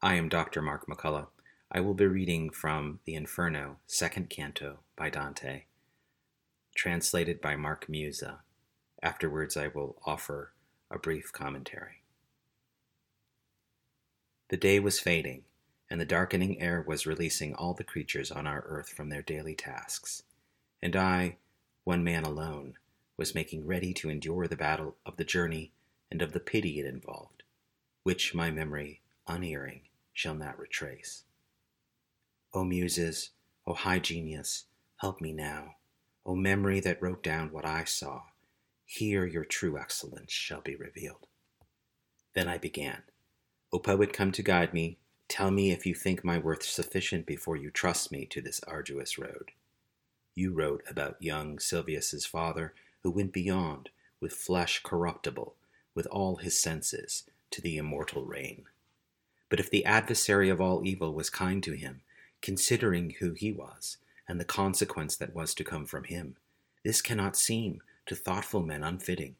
I am Dr. Mark McCullough. I will be reading from the Inferno, second canto by Dante, translated by Mark Musa. Afterwards, I will offer a brief commentary. The day was fading, and the darkening air was releasing all the creatures on our earth from their daily tasks. And I, one man alone, was making ready to endure the battle of the journey and of the pity it involved, which my memory, unerring, shall not retrace. O Muses, O high genius, help me now. O memory that wrote down what I saw, here your true excellence shall be revealed. Then I began. O poet, come to guide me. Tell me if you think my worth sufficient before you trust me to this arduous road. You wrote about young Silvius's father, who went beyond, with flesh corruptible, with all his senses, to the immortal reign. But if the adversary of all evil was kind to him, considering who he was, and the consequence that was to come from him, this cannot seem to thoughtful men unfitting.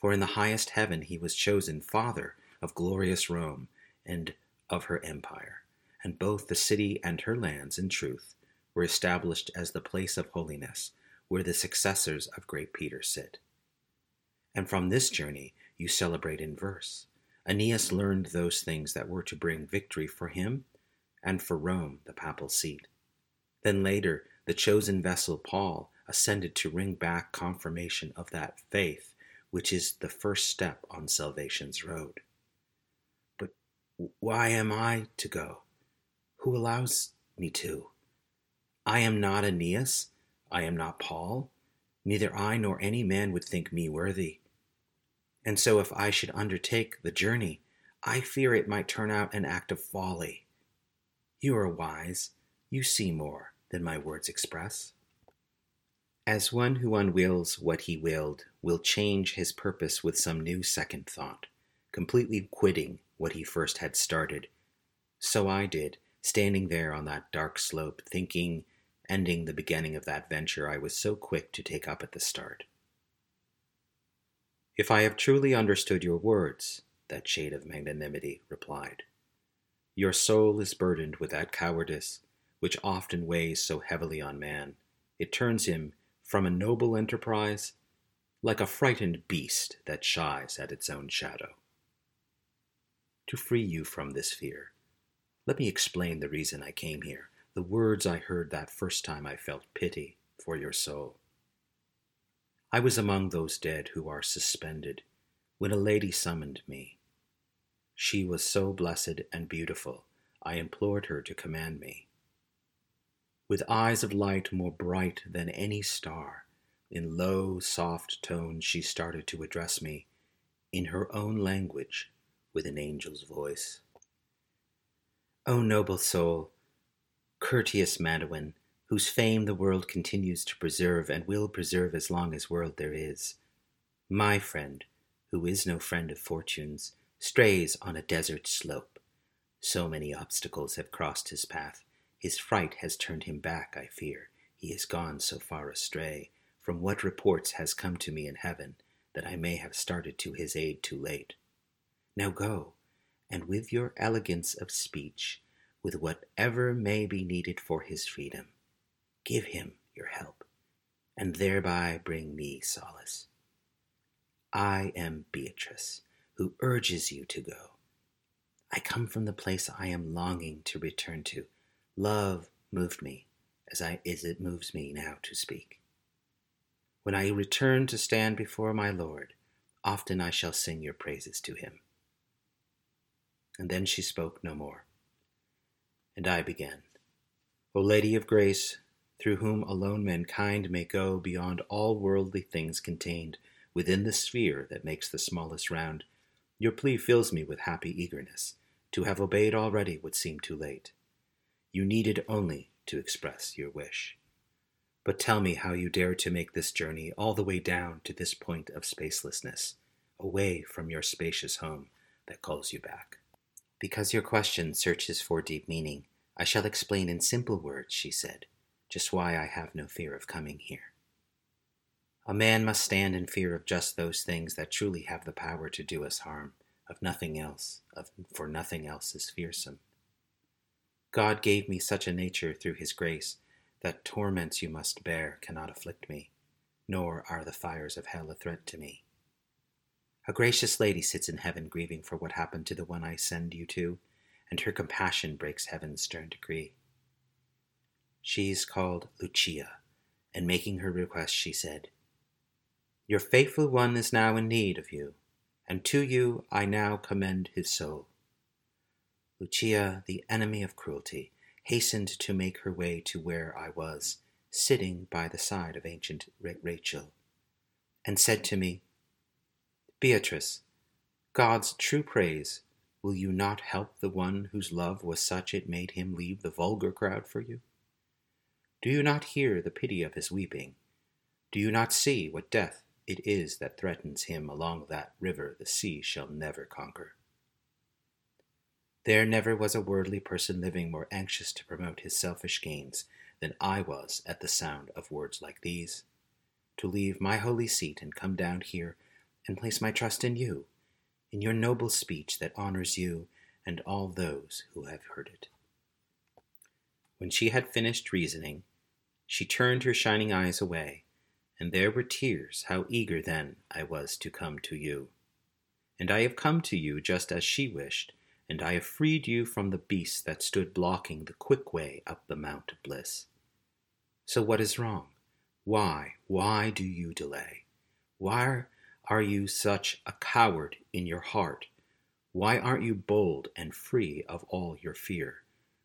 For in the highest heaven he was chosen Father of glorious Rome and of her empire, and both the city and her lands, in truth, were established as the place of holiness, where the successors of great Peter sit. And from this journey you celebrate in verse Aeneas learned those things that were to bring victory for him and for Rome, the papal seat. Then later, the chosen vessel Paul ascended to bring back confirmation of that faith which is the first step on salvation's road. But why am I to go? Who allows me to? I am not Aeneas, I am not Paul, neither I nor any man would think me worthy. And so, if I should undertake the journey, I fear it might turn out an act of folly. You are wise, you see more than my words express. As one who unwills what he willed will change his purpose with some new second thought, completely quitting what he first had started, so I did, standing there on that dark slope, thinking, ending the beginning of that venture I was so quick to take up at the start. If I have truly understood your words, that shade of magnanimity replied, your soul is burdened with that cowardice which often weighs so heavily on man. It turns him from a noble enterprise like a frightened beast that shies at its own shadow. To free you from this fear, let me explain the reason I came here, the words I heard that first time I felt pity for your soul. I was among those dead who are suspended when a lady summoned me. She was so blessed and beautiful, I implored her to command me. With eyes of light more bright than any star, in low, soft tones she started to address me, in her own language, with an angel's voice. O noble soul, courteous Mantuan, whose fame the world continues to preserve and will preserve as long as world there is. My friend, who is no friend of fortune's, strays on a desert slope. So many obstacles have crossed his path. His fright has turned him back, I fear. He has gone so far astray from what reports has come to me in heaven that I may have started to his aid too late. Now go, and with your elegance of speech, with whatever may be needed for his freedom, Give him your help, and thereby bring me solace. I am Beatrice, who urges you to go. I come from the place I am longing to return to. Love moved me as, I, as it moves me now to speak. When I return to stand before my Lord, often I shall sing your praises to him. And then she spoke no more. And I began. O Lady of Grace, through whom alone mankind may go beyond all worldly things contained within the sphere that makes the smallest round, your plea fills me with happy eagerness to have obeyed already would seem too late. You needed only to express your wish. But tell me how you dare to make this journey all the way down to this point of spacelessness, away from your spacious home that calls you back. Because your question searches for deep meaning, I shall explain in simple words, she said just why I have no fear of coming here. A man must stand in fear of just those things that truly have the power to do us harm, of nothing else, of, for nothing else is fearsome. God gave me such a nature through his grace that torments you must bear cannot afflict me, nor are the fires of hell a threat to me. A gracious lady sits in heaven grieving for what happened to the one I send you to, and her compassion breaks heaven's stern decree. She is called Lucia, and making her request, she said, Your faithful one is now in need of you, and to you I now commend his soul. Lucia, the enemy of cruelty, hastened to make her way to where I was, sitting by the side of ancient Rachel, and said to me, Beatrice, God's true praise, will you not help the one whose love was such it made him leave the vulgar crowd for you? Do you not hear the pity of his weeping? Do you not see what death it is that threatens him along that river the sea shall never conquer? There never was a worldly person living more anxious to promote his selfish gains than I was at the sound of words like these. To leave my holy seat and come down here and place my trust in you, in your noble speech that honors you and all those who have heard it. When she had finished reasoning, she turned her shining eyes away, and there were tears. How eager then I was to come to you. And I have come to you just as she wished, and I have freed you from the beast that stood blocking the quick way up the Mount of Bliss. So what is wrong? Why, why do you delay? Why are you such a coward in your heart? Why aren't you bold and free of all your fear?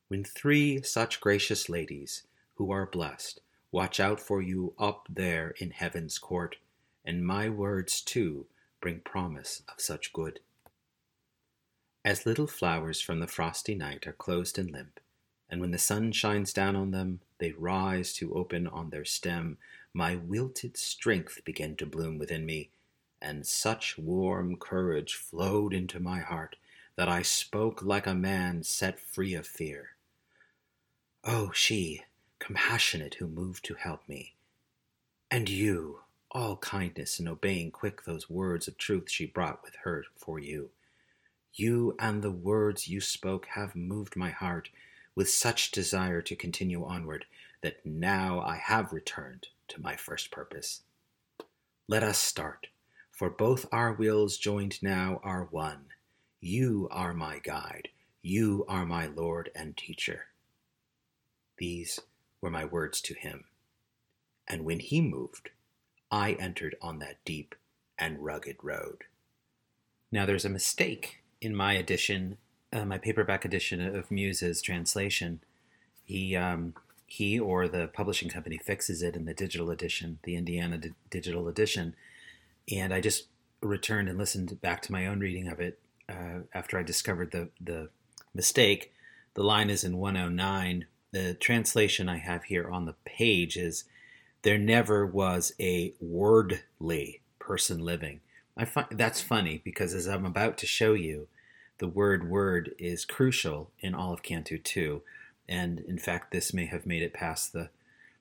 When three such gracious ladies, who are blessed. Watch out for you up there in heaven's court, and my words too bring promise of such good. As little flowers from the frosty night are closed and limp, and when the sun shines down on them, they rise to open on their stem, my wilted strength began to bloom within me, and such warm courage flowed into my heart that I spoke like a man set free of fear. Oh, she, compassionate who moved to help me. And you, all kindness in obeying quick those words of truth she brought with her for you. You and the words you spoke have moved my heart with such desire to continue onward that now I have returned to my first purpose. Let us start, for both our wills joined now are one. You are my guide, you are my Lord and teacher. These were my words to him. And when he moved, I entered on that deep and rugged road. Now, there's a mistake in my edition, uh, my paperback edition of Musa's translation. He, um, he or the publishing company fixes it in the digital edition, the Indiana D- digital edition. And I just returned and listened back to my own reading of it uh, after I discovered the, the mistake. The line is in 109 the translation I have here on the page is there never was a wordly person living. I find that's funny because as I'm about to show you, the word word is crucial in all of Canto 2. And in fact, this may have made it past the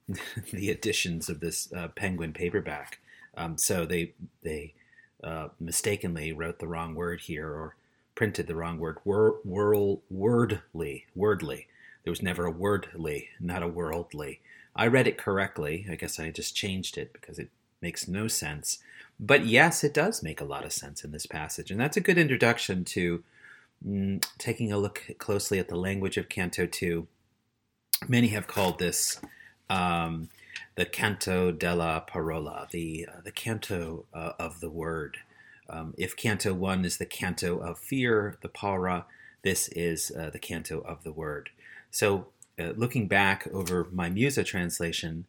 the editions of this uh, Penguin paperback. Um, so they they uh, mistakenly wrote the wrong word here or printed the wrong word. Wor- world, wordly, wordly. There was never a wordly, not a worldly. I read it correctly. I guess I just changed it because it makes no sense. But yes, it does make a lot of sense in this passage. And that's a good introduction to mm, taking a look closely at the language of Canto 2. Many have called this um, the Canto della Parola, the, uh, the canto uh, of the word. Um, if Canto 1 is the canto of fear, the paura, this is uh, the canto of the word. So, uh, looking back over my Musa translation,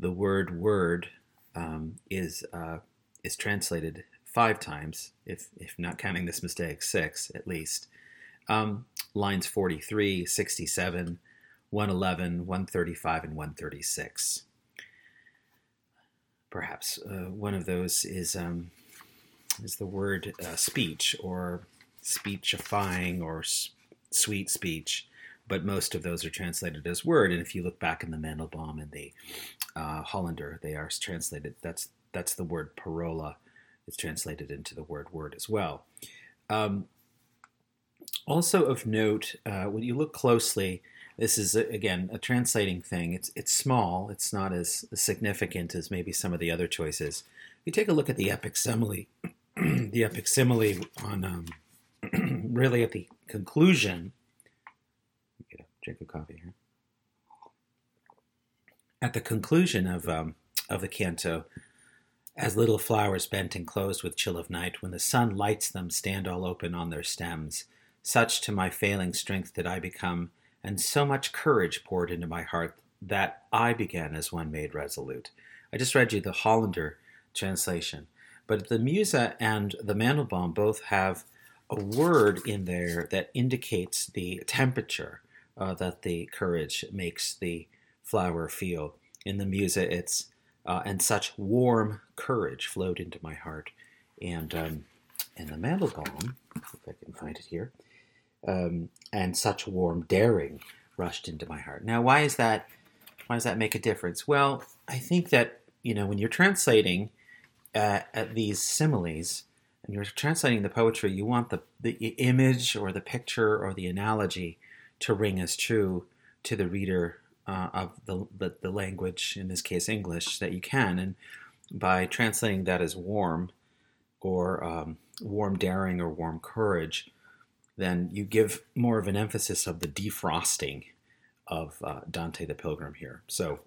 the word "word" um, is uh, is translated five times, if if not counting this mistake, six at least. Um, lines 43, 67, 111, 135, and 136. Perhaps uh, one of those is um, is the word uh, speech or speechifying or s- sweet speech but most of those are translated as word. And if you look back in the Mandelbaum and the uh, Hollander, they are translated. That's that's the word parola. It's translated into the word word as well. Um, also of note, uh, when you look closely, this is again a translating thing. It's it's small. It's not as significant as maybe some of the other choices. If you take a look at the epic simile, the epic simile on um, really at the conclusion. Get a coffee here. At the conclusion of um, of the canto, as little flowers bent and closed with chill of night, when the sun lights them, stand all open on their stems. Such to my failing strength did I become, and so much courage poured into my heart that I began as one made resolute. I just read you the Hollander translation, but the Musa and the Mandelbaum both have a word in there that indicates the temperature uh, that the courage makes the flower feel. In the Musa, it's uh, and such warm courage flowed into my heart. And um, in the Mandelbaum, if I can find it here, um, and such warm daring rushed into my heart. Now, why is that? Why does that make a difference? Well, I think that you know when you're translating uh, these similes and you're translating the poetry, you want the the image or the picture or the analogy to ring as true to the reader uh, of the, the, the language, in this case English, that you can. And by translating that as warm, or um, warm daring, or warm courage, then you give more of an emphasis of the defrosting of uh, Dante the Pilgrim here. So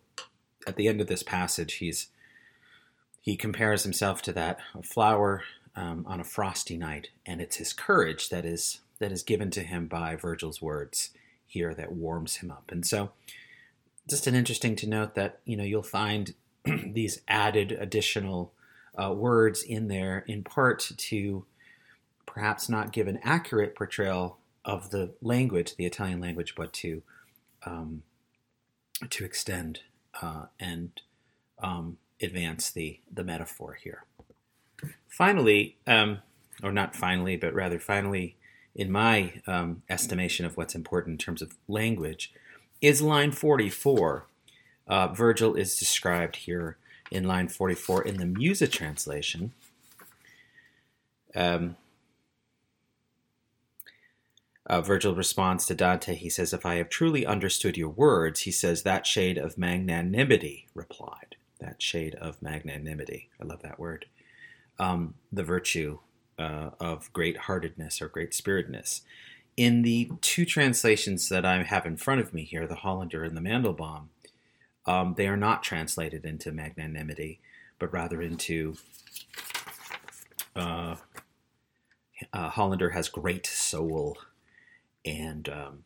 at the end of this passage, he's he compares himself to that flower um, on a frosty night, and it's his courage that is that is given to him by Virgil's words here that warms him up. And so, just an interesting to note that you know you'll find these added additional uh, words in there in part to perhaps not give an accurate portrayal of the language, the Italian language, but to um, to extend uh, and um, advance the the metaphor here. Finally, um, or not finally, but rather finally, in my um, estimation of what's important in terms of language, is line 44. Uh, Virgil is described here in line 44 in the Musa translation. Um, uh, Virgil responds to Dante. He says, If I have truly understood your words, he says, that shade of magnanimity replied. That shade of magnanimity. I love that word. Um, the virtue uh, of great heartedness or great spiritedness. In the two translations that I have in front of me here, the Hollander and the Mandelbaum, um, they are not translated into magnanimity, but rather into uh, uh, Hollander has great soul, and um,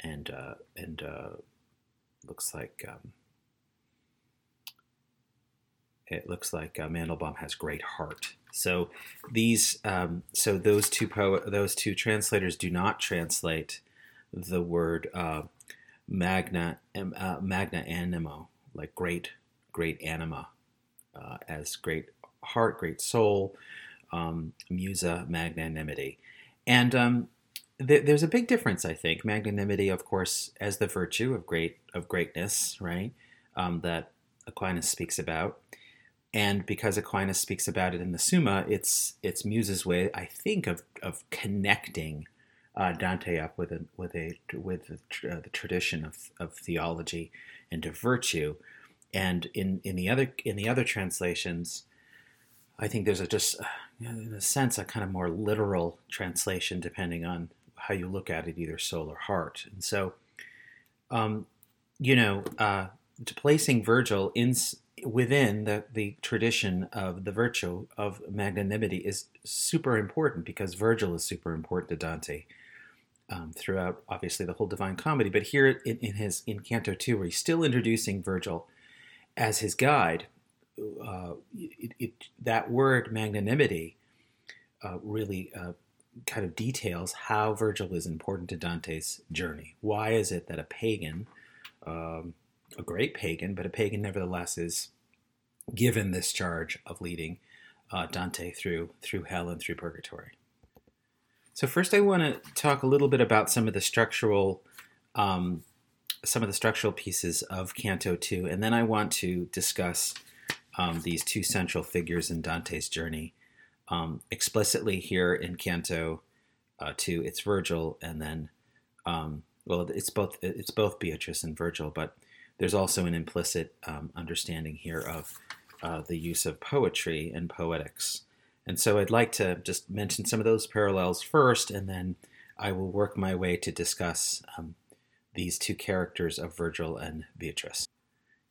and uh, and uh, looks like um, it looks like uh, Mandelbaum has great heart. So these, um, so those two po- those two translators do not translate the word uh, magna uh, magna animo, like great great anima, uh, as great heart, great soul, um, Musa, magnanimity, and um, th- there's a big difference, I think. Magnanimity, of course, as the virtue of great of greatness, right? Um, that Aquinas speaks about and because Aquinas speaks about it in the Summa, it's it's Musa's way, I think, of of connecting uh, Dante up with a with a with the, uh, the tradition of, of theology and of virtue, and in, in the other in the other translations, I think there's a just uh, in a sense a kind of more literal translation depending on how you look at it, either soul or heart, and so, um, you know, uh, placing Virgil in within the, the tradition of the virtue of magnanimity is super important because Virgil is super important to Dante um, throughout, obviously, the whole Divine Comedy. But here in, in, his in Canto two, where he's still introducing Virgil as his guide, uh, it, it, that word magnanimity uh, really uh, kind of details how Virgil is important to Dante's journey. Why is it that a pagan um, a great pagan, but a pagan nevertheless is given this charge of leading uh, Dante through through hell and through purgatory. So first, I want to talk a little bit about some of the structural um, some of the structural pieces of Canto Two, and then I want to discuss um, these two central figures in Dante's journey um, explicitly here in Canto uh, to it's Virgil, and then um, well, it's both it's both Beatrice and Virgil, but there's also an implicit um, understanding here of uh, the use of poetry and poetics. And so I'd like to just mention some of those parallels first, and then I will work my way to discuss um, these two characters of Virgil and Beatrice.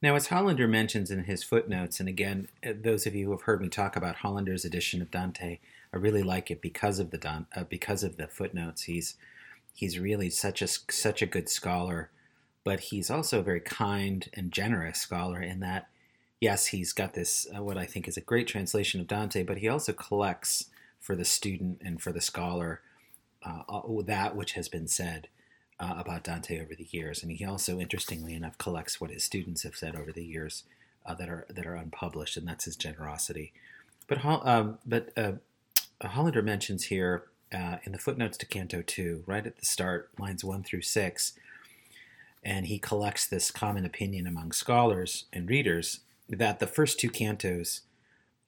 Now, as Hollander mentions in his footnotes, and again, uh, those of you who have heard me talk about Hollander's edition of Dante, I really like it because of the Don, uh, because of the footnotes. He's he's really such a such a good scholar, but he's also a very kind and generous scholar in that, yes, he's got this uh, what I think is a great translation of Dante, but he also collects for the student and for the scholar uh, that which has been said uh, about Dante over the years, and he also, interestingly enough, collects what his students have said over the years uh, that are that are unpublished, and that's his generosity. But um, but uh, Hollander mentions here uh, in the footnotes to Canto two, right at the start, lines one through six, and he collects this common opinion among scholars and readers that the first two cantos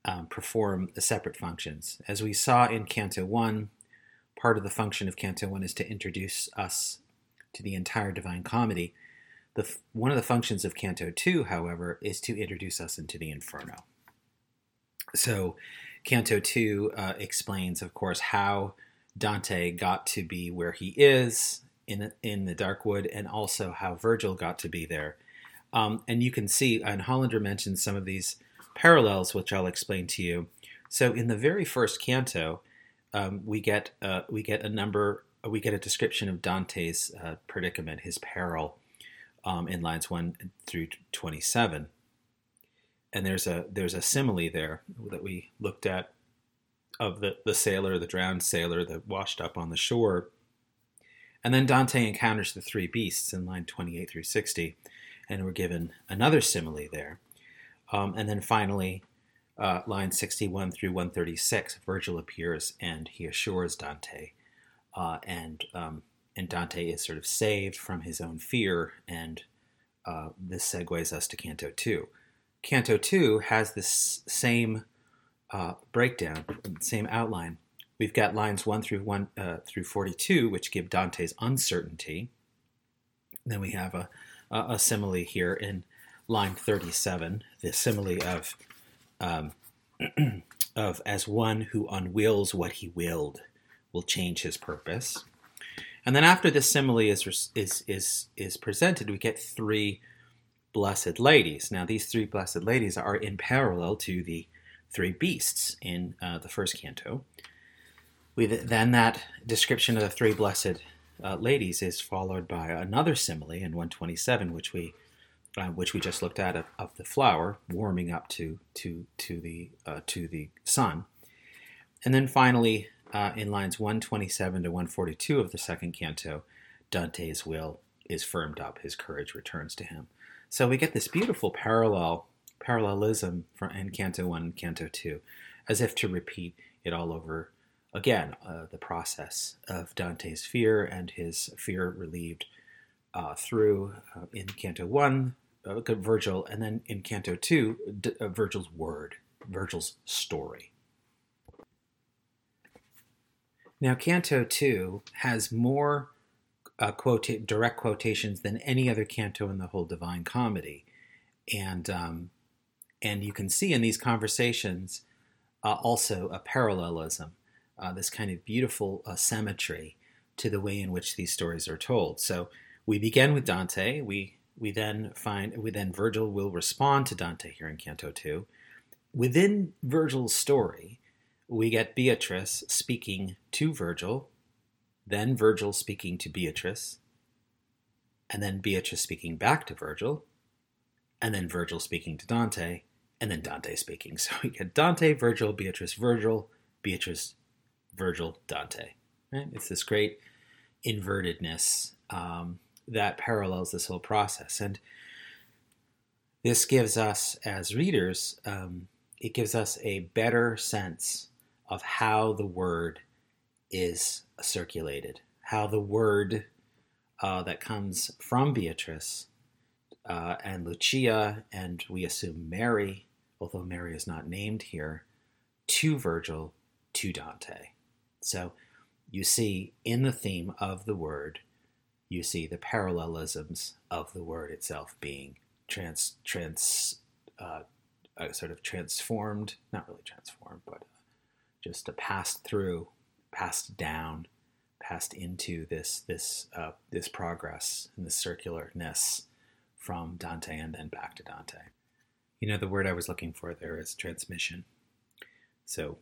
um, perform separate functions. As we saw in Canto 1, part of the function of Canto 1 is to introduce us to the entire Divine Comedy. The, one of the functions of Canto 2, however, is to introduce us into the Inferno. So, Canto 2 uh, explains, of course, how Dante got to be where he is in, in the Dark Wood, and also how Virgil got to be there. Um, and you can see, and Hollander mentions some of these parallels, which I'll explain to you. So, in the very first canto, um, we get uh, we get a number we get a description of Dante's uh, predicament, his peril, um, in lines one through twenty-seven. And there's a there's a simile there that we looked at of the the sailor, the drowned sailor that washed up on the shore. And then Dante encounters the three beasts in line 28 through 60, and we're given another simile there. Um, and then finally, uh, line 61 through 136, Virgil appears and he assures Dante uh, and um, and Dante is sort of saved from his own fear, and uh, this segues us to Canto two. Canto two has this same uh, breakdown, same outline. We've got lines one through one uh, through forty-two, which give Dante's uncertainty. Then we have a, a, a simile here in line thirty-seven, the simile of um, of as one who unwills what he willed will change his purpose. And then after this simile is, is, is, is presented, we get three blessed ladies. Now, these three blessed ladies are in parallel to the three beasts in uh, the first canto. Then that description of the three blessed uh, ladies is followed by another simile in 127, which we uh, which we just looked at of, of, the flower warming up to to to the uh, to the sun, and then finally uh, in lines 127 to 142 of the second canto, Dante's will is firmed up, his courage returns to him. So we get this beautiful parallel parallelism from in Canto 1 and Canto 2, as if to repeat it all over again, uh, the process of Dante's fear and his fear relieved uh, through uh, in Canto 1, uh, Virgil, and then in Canto 2, D- uh, Virgil's word, Virgil's story. Now, Canto 2 has more uh, direct quotations than any other canto in the whole Divine Comedy. And, um, and you can see in these conversations also a parallelism, uh, this kind of beautiful uh, symmetry to the way in which these stories are told. So we begin with Dante. We we then find we then Virgil will respond to Dante here in Canto 2. Within Virgil's story, we get Beatrice speaking to Virgil, then Virgil speaking to Beatrice, and then Beatrice speaking back to Virgil, and then Virgil speaking to Dante, and then Dante speaking. So we get Dante, Virgil, Beatrice, Virgil, Beatrice, Virgil, Dante. Right? It's this great invertedness um, that parallels this whole process. And this gives us, as readers, um, it gives us a better sense of how the word is circulated, how the word uh, that comes from Beatrice uh, and Lucia, and we assume Mary, although Mary is not named here, to Virgil, to Dante. So you see in the theme of the word, you see the parallelisms of the word itself being trans trans uh, uh, sort of transformed, not really transformed, but just a passed through, passed down, passed into this this uh, this progress and this circularness from Dante and then back to Dante. You know, the word I was looking for there is transmission. So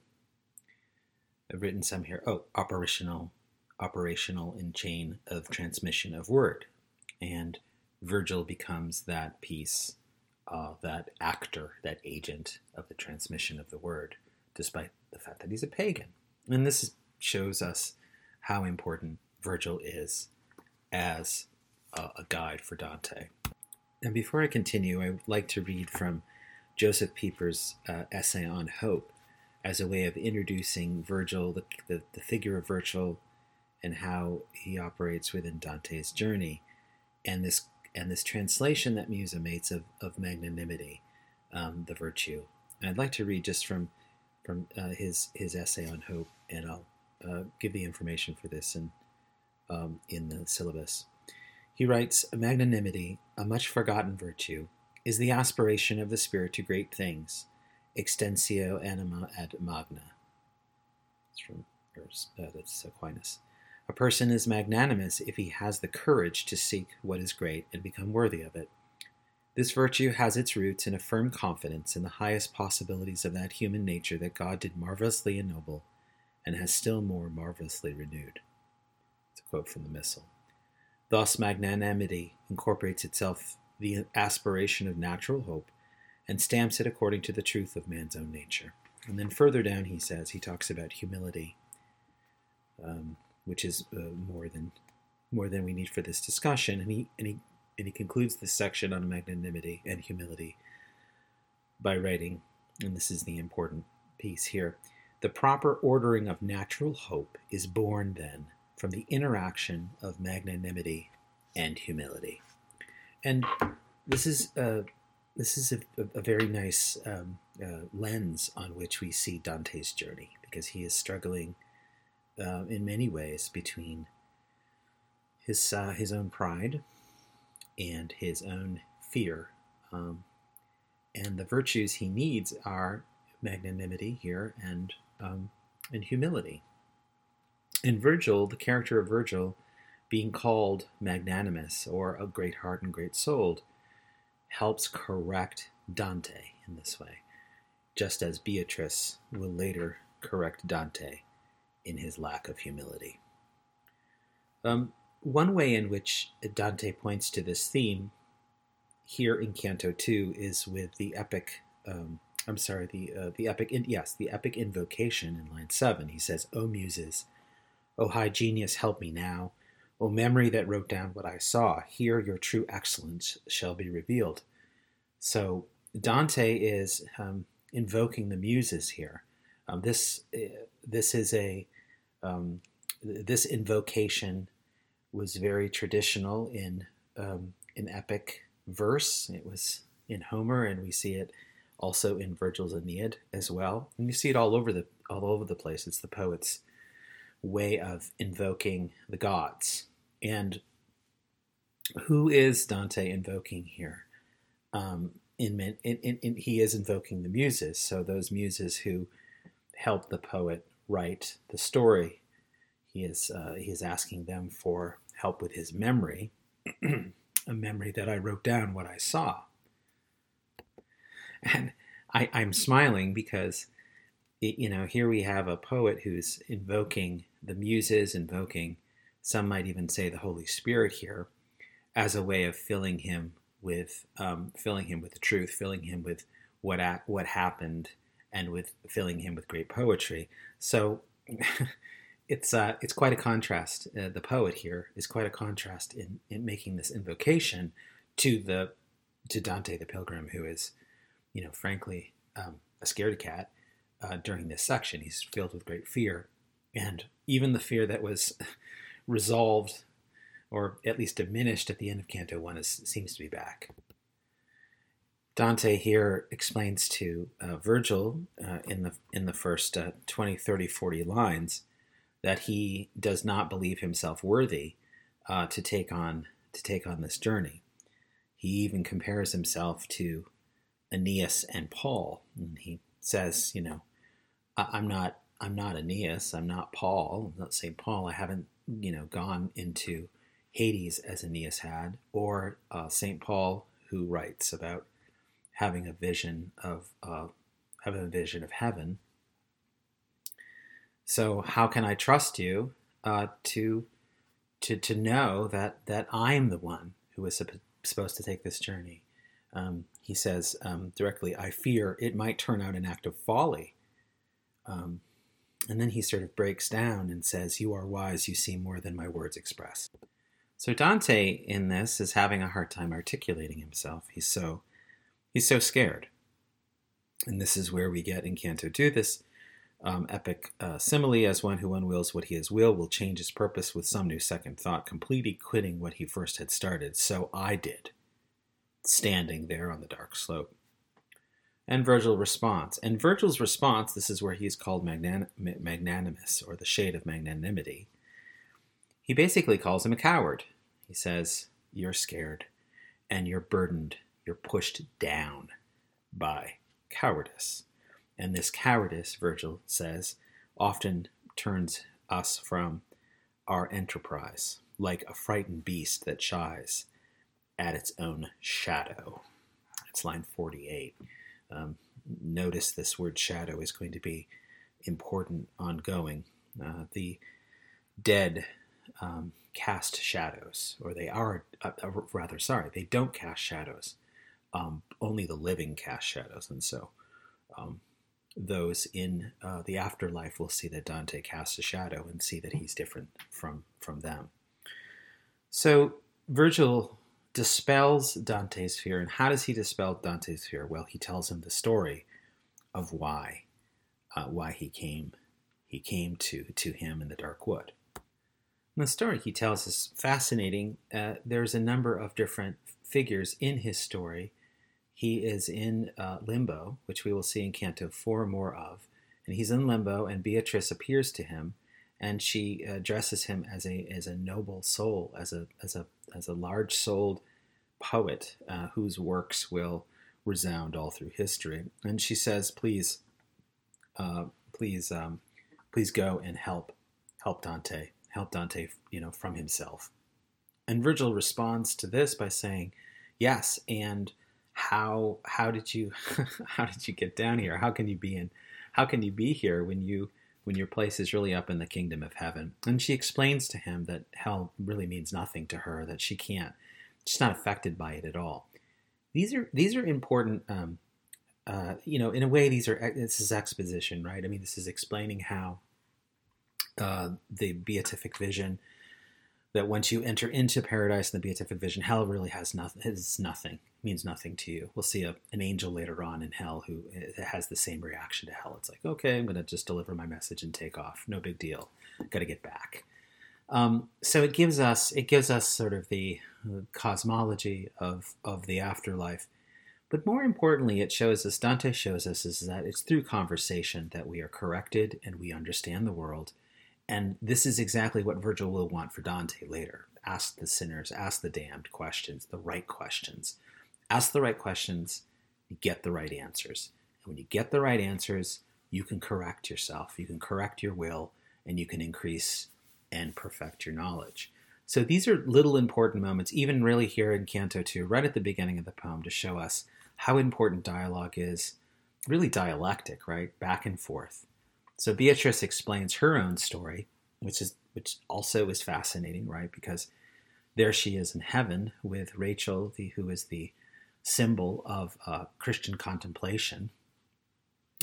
I've written some here. Oh, operational, operational in chain of transmission of word, and Virgil becomes that piece, uh, that actor, that agent of the transmission of the word, despite the fact that he's a pagan. And this shows us how important Virgil is as a, guide for Dante. And before I continue, I would like to read from Josef Pieper's uh, essay on hope as a way of introducing Virgil, the, the, the, figure of Virgil, and how he operates within Dante's journey, and this and this translation that Musa makes of, of magnanimity, um, the virtue. And I'd like to read just from from uh, his his essay on hope, and I'll uh, give the information for this in um, in the syllabus. He writes, "Magnanimity, a much forgotten virtue, is the aspiration of the spirit to great things." Extensio anima ad magna. It's from uh, that's Aquinas. A person is magnanimous if he has the courage to seek what is great and become worthy of it. This virtue has its roots in a firm confidence in the highest possibilities of that human nature that God did marvelously ennoble and has still more marvelously renewed. It's a quote from the Missal. Thus, magnanimity incorporates itself the aspiration of natural hope and stamps it according to the truth of man's own nature. And then further down, he says, he talks about humility, um, which is uh, more than more than we need for this discussion. And he and he and he concludes this section on magnanimity and humility by writing, and this is the important piece here. The proper ordering of natural hope is born then from the interaction of magnanimity and humility. And this is uh, this is a, a very nice um, uh, lens on which we see Dante's journey because he is struggling uh, in many ways between his uh, his own pride and his own fear, um, and the virtues he needs are magnanimity here and um, and humility. In Virgil, the character of Virgil, being called magnanimous or of great heart and great soul, helps correct Dante in this way, just as Beatrice will later correct Dante in his lack of humility. Um, one way in which Dante points to this theme here in Canto 2 is with the epic. Um, I'm sorry, the uh, the epic. In, yes, the epic invocation in line seven. He says, "O muses, O high genius, help me now. O memory that wrote down what I saw, here your true excellence shall be revealed. So Dante is um, invoking the muses here. Um, this uh, this is a um, this invocation was very traditional in um, in epic verse. It was in Homer, and we see it also in Virgil's Aeneid as well. And you see it all over the all over the place. It's the poet's way of invoking the gods. And who is Dante invoking here? Um, in, in, in, he is invoking the muses, so those muses who help the poet write the story. He is uh, he is asking them for help with his memory, a memory that I wrote down what I saw. And I, I'm smiling because, you know, here we have a poet who's invoking the muses, invoking some might even say the Holy Spirit here, as a way of filling him with um, filling him with the truth, filling him with what what happened, and with filling him with great poetry. So it's uh, it's quite a contrast. Uh, the poet here is quite a contrast in in making this invocation to the to Dante the Pilgrim, who is, you know, frankly, um, a scaredy cat. Uh, during this section, he's filled with great fear, and even the fear that was resolved or at least diminished at the end of Canto 1, is, seems to be back. Dante here explains to uh, Virgil uh, in the in the first uh, 20, 30, 40 lines that he does not believe himself worthy uh, to take on to take on this journey. He even compares himself to Aeneas and Paul, and he says, you know, I'm not I'm not Aeneas, I'm not Paul, I'm not St. Paul. I haven't, you know, gone into Hades as Aeneas had, or uh, St. Paul who writes about having a vision of uh, having a vision of heaven. So how can I trust you uh, to to to know that that I'm the one who is supposed to take this journey? Um, he says um, directly, "I fear it might turn out an act of folly." Um, and then he sort of breaks down and says, You are wise, you see more than my words express. So Dante in this is having a hard time articulating himself. He's so he's so scared. And this is where we get in Canto 2 this um, epic uh, simile as one who unwills what he has will will change his purpose with some new second thought, completely quitting what he first had started. So I did, standing there on the dark slope and Virgil response. And Virgil's response, this is where he's called magnan- magnanimous or the shade of magnanimity. He basically calls him a coward. He says, You're scared and you're burdened, you're pushed down by cowardice. And this cowardice, Virgil says, often turns us from our enterprise, like a frightened beast that shies at its own shadow. It's line 48. Um, notice this word shadow is going to be important ongoing. Uh, the dead um, cast shadows, or they are, uh, uh, rather, sorry, they don't cast shadows. Um, only the living cast shadows. And so um, those in uh, the afterlife will see that Dante casts a shadow and see that he's different from, from them. So Virgil dispels Dante's fear. And how does he dispel Dante's fear? Well, he tells him the story of why, uh, why he came, he came to to him in the dark wood. And the story he tells is fascinating. Uh, there's a number of different figures in his story. He is in uh, limbo, which we will see in Canto four more of, and he's in limbo. And Beatrice appears to him, and she addresses him as a as a noble soul, as a as a as a large souled poet uh, whose works will resound all through history. And she says, "Please, uh, please, um, please go and help, help Dante, help Dante, you know, from himself." And Virgil responds to this by saying, "Yes, and how how did you how did you get down here? How can you be in how can you be here when you when your place is really up in the kingdom of heaven?" And she explains to him that hell really means nothing to her, that she can't she's not affected by it at all. These are these are important. Um, uh, you know, in a way, these are this is exposition, right? I mean, this is explaining how uh, the beatific vision that once you enter into paradise and the beatific vision, hell really has nothing. Is nothing means nothing to you. We'll see a, an angel later on in hell who uh, has the same reaction to hell. It's like, okay, I'm going to just deliver my message and take off. No big deal. Got to get back. Um, so it gives us it gives us sort of the cosmology of of the afterlife, but more importantly, it shows us Dante shows us is that it's through conversation that we are corrected and we understand the world, and this is exactly what Virgil will want for Dante later. Ask the sinners, ask the damned questions, the right questions. Ask the right questions, you get the right answers. And when you get the right answers, you can correct yourself, you can correct your will, and you can increase and perfect your knowledge. So these are little important moments, even really here in Canto 2, right at the beginning of the poem, to show us how important dialogue is, really dialectic, right? Back and forth. So Beatrice explains her own story, which is which also is fascinating, right? Because there she is in heaven with Rachel, the, who is the symbol of uh, Christian contemplation.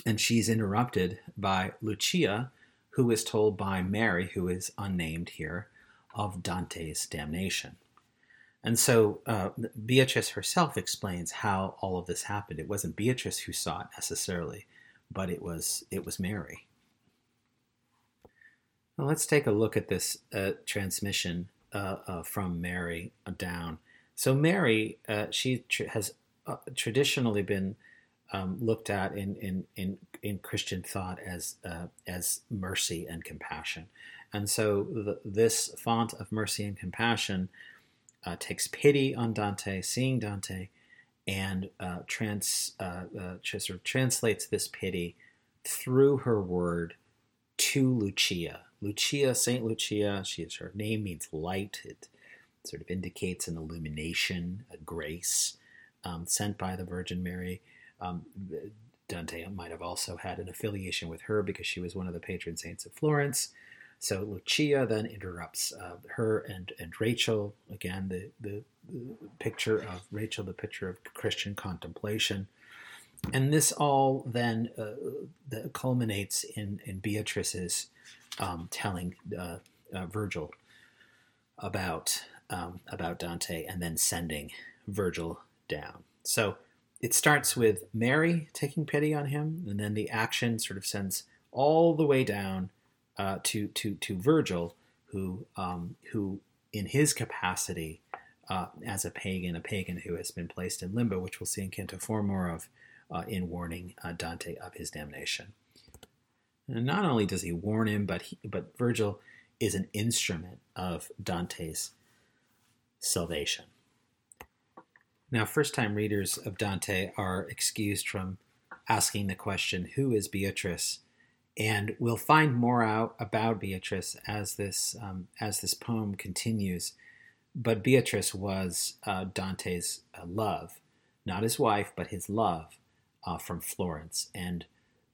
And she's interrupted by Lucia, who is told by Mary, who is unnamed here, of Dante's damnation. And so uh, Beatrice herself explains how all of this happened. It wasn't Beatrice who saw it necessarily, but it was it was Mary. Well, let's take a look at this uh, transmission uh, uh from Mary down. So Mary, uh, she tr- has uh, traditionally been um, looked at in, in, in, in Christian thought as, uh, as mercy and compassion. And so the, this font of mercy and compassion takes pity on Dante, seeing Dante, and trans, sort of translates this pity through her word to Lucia. Lucia, Saint Lucia, she is, her name means light. It sort of indicates an illumination, a grace um, sent by the Virgin Mary. Um, Dante might have also had an affiliation with her because she was one of the patron saints of Florence. So Lucia then interrupts uh, her and, and Rachel. Again, the, the, the, picture of Rachel, the picture of Christian contemplation. And this all then uh, culminates in, in Beatrice's um, telling uh, uh Virgil about, um, about Dante and then sending Virgil down. So it starts with Mary taking pity on him, and then the action sort of sends all the way down uh, to to to Virgil, who um, who in his capacity uh, as a pagan, a pagan who has been placed in limbo, which we'll see in Canto four more of, uh, in warning uh, Dante of his damnation. And not only does he warn him, but he, but Virgil is an instrument of Dante's salvation. Now, first time readers of Dante are excused from asking the question, Who is Beatrice? And we'll find more out about Beatrice as this, um, as this poem continues. But Beatrice was uh, Dante's uh, love, not his wife, but his love uh, from Florence. And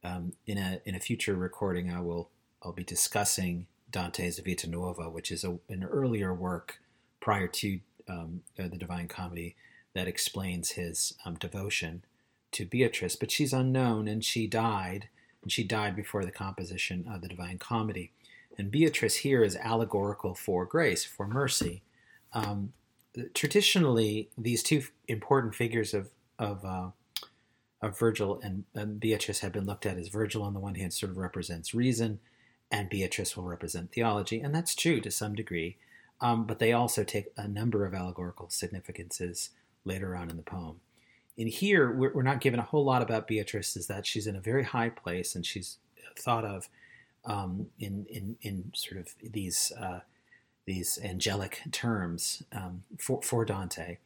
um, in, a, in a future recording, I will I'll be discussing Dante's Vita Nuova, which is a, an earlier work prior to um, uh, the Divine Comedy that explains his um, devotion to Beatrice, but she's unknown and she died, and she died before the composition of the Divine Comedy. And Beatrice here is allegorical for grace, for mercy. Um, traditionally, these two important figures of of, uh, of Virgil and, and, Beatrice have been looked at as Virgil on the one hand sort of represents reason, and Beatrice will represent theology, and that's true to some degree. Um, but they also take a number of allegorical significances later on in the poem. In here, we're, we're not given a whole lot about Beatrice, is that she's in a very high place and she's thought of um, in, in, in sort of these, uh, these angelic terms um, for, for Dante.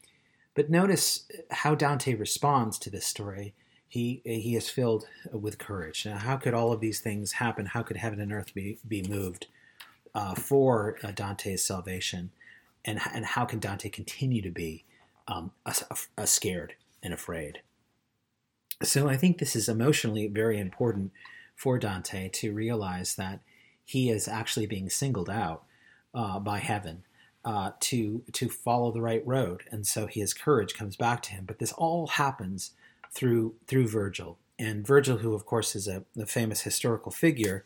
But notice how Dante responds to this story. He, he is filled with courage. Now, how could all of these things happen? How could heaven and earth be, be moved uh, for uh, Dante's salvation? And, and how can Dante continue to be um, a, a, scared and afraid. So I think this is emotionally very important for Dante to realize that he is actually being singled out uh, by heaven uh, to to follow the right road, and so his courage comes back to him. But this all happens through through Virgil, and Virgil, who of course is a, a famous historical figure,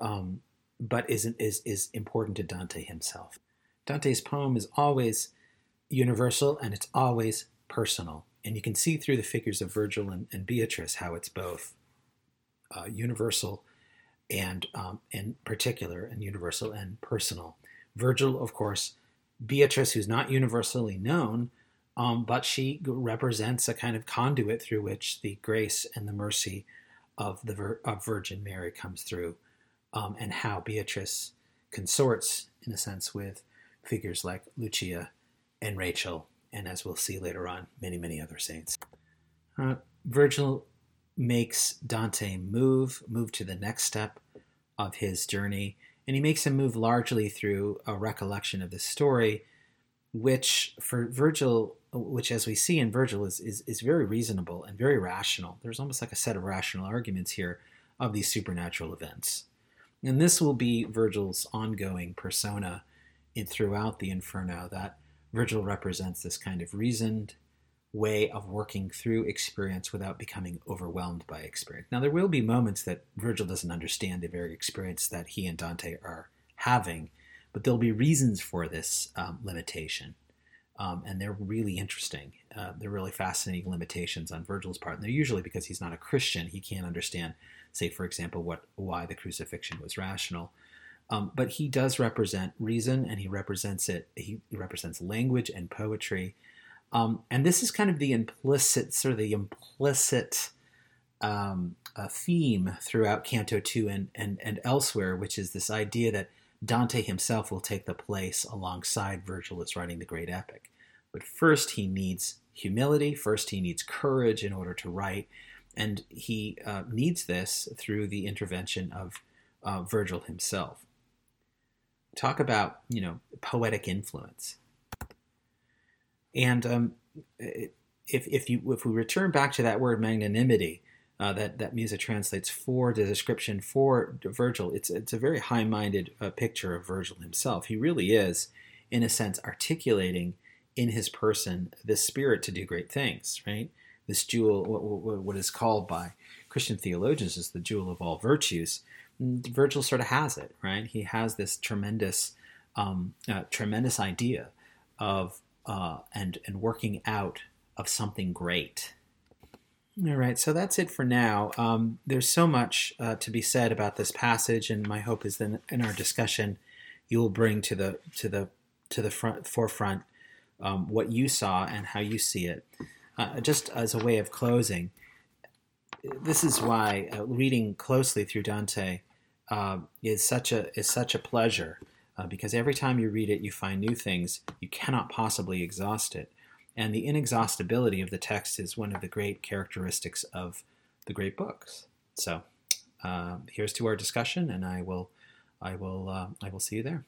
um, but isn't is is important to Dante himself. Dante's poem is always universal and it's always personal. And you can see through the figures of Virgil and, and Beatrice how it's both uh, universal and um, in particular, and universal and personal. Virgil, of course, Beatrice, who's not universally known, um, but she represents a kind of conduit through which the grace and the mercy of the Vir- of Virgin Mary comes through, um, and how Beatrice consorts, in a sense, with figures like Lucia and Rachel, and as we'll see later on, many, many other saints. Uh, Virgil makes Dante move, move to the next step of his journey, and he makes him move largely through a recollection of the story, which for Virgil, which as we see in Virgil is, is, is very reasonable and very rational. There's almost like a set of rational arguments here of these supernatural events. And this will be Virgil's ongoing persona in, throughout the Inferno, that Virgil represents this kind of reasoned way of working through experience without becoming overwhelmed by experience. Now, there will be moments that Virgil doesn't understand the very experience that he and Dante are having, but there'll be reasons for this um, limitation. Um, and they're really interesting. Uh, they're really fascinating limitations on Virgil's part. And they're usually because he's not a Christian. He can't understand, say, for example, what why the crucifixion was rational. Um, but he does represent reason, and he represents it. He, represents language and poetry, um, and this is kind of the implicit, sort of the implicit um, theme throughout Canto two and, and and elsewhere, which is this idea that Dante himself will take the place alongside Virgil as writing the great epic. But first, he needs humility. First, he needs courage in order to write. And he uh, needs this through the intervention of uh, Virgil himself. Talk about, you know, poetic influence. And um, if, if, you, if we return back to that word magnanimity, uh, that that Musa translates for the description for Virgil. It's it's a very high-minded uh, picture of Virgil himself. He really is, in a sense, articulating in his person this spirit to do great things. Right, this jewel, what, what is called by Christian theologians is the jewel of all virtues. Virgil sort of has it. Right, he has this tremendous, um, uh, tremendous idea of uh, and and working out of something great all right, so that's it for now. Um, there's so much uh, to be said about this passage, and my hope is that in our discussion, you will bring to the to the to the front forefront um, what you saw and how you see it. Uh, just as a way of closing, this is why uh, reading closely through Dante uh, is such a is such a pleasure uh, because every time you read it, you find new things. You cannot possibly exhaust it. And the inexhaustibility of the text is one of the great characteristics of the great books. So uh, here's to our discussion, and I will, I will, uh, I will see you there.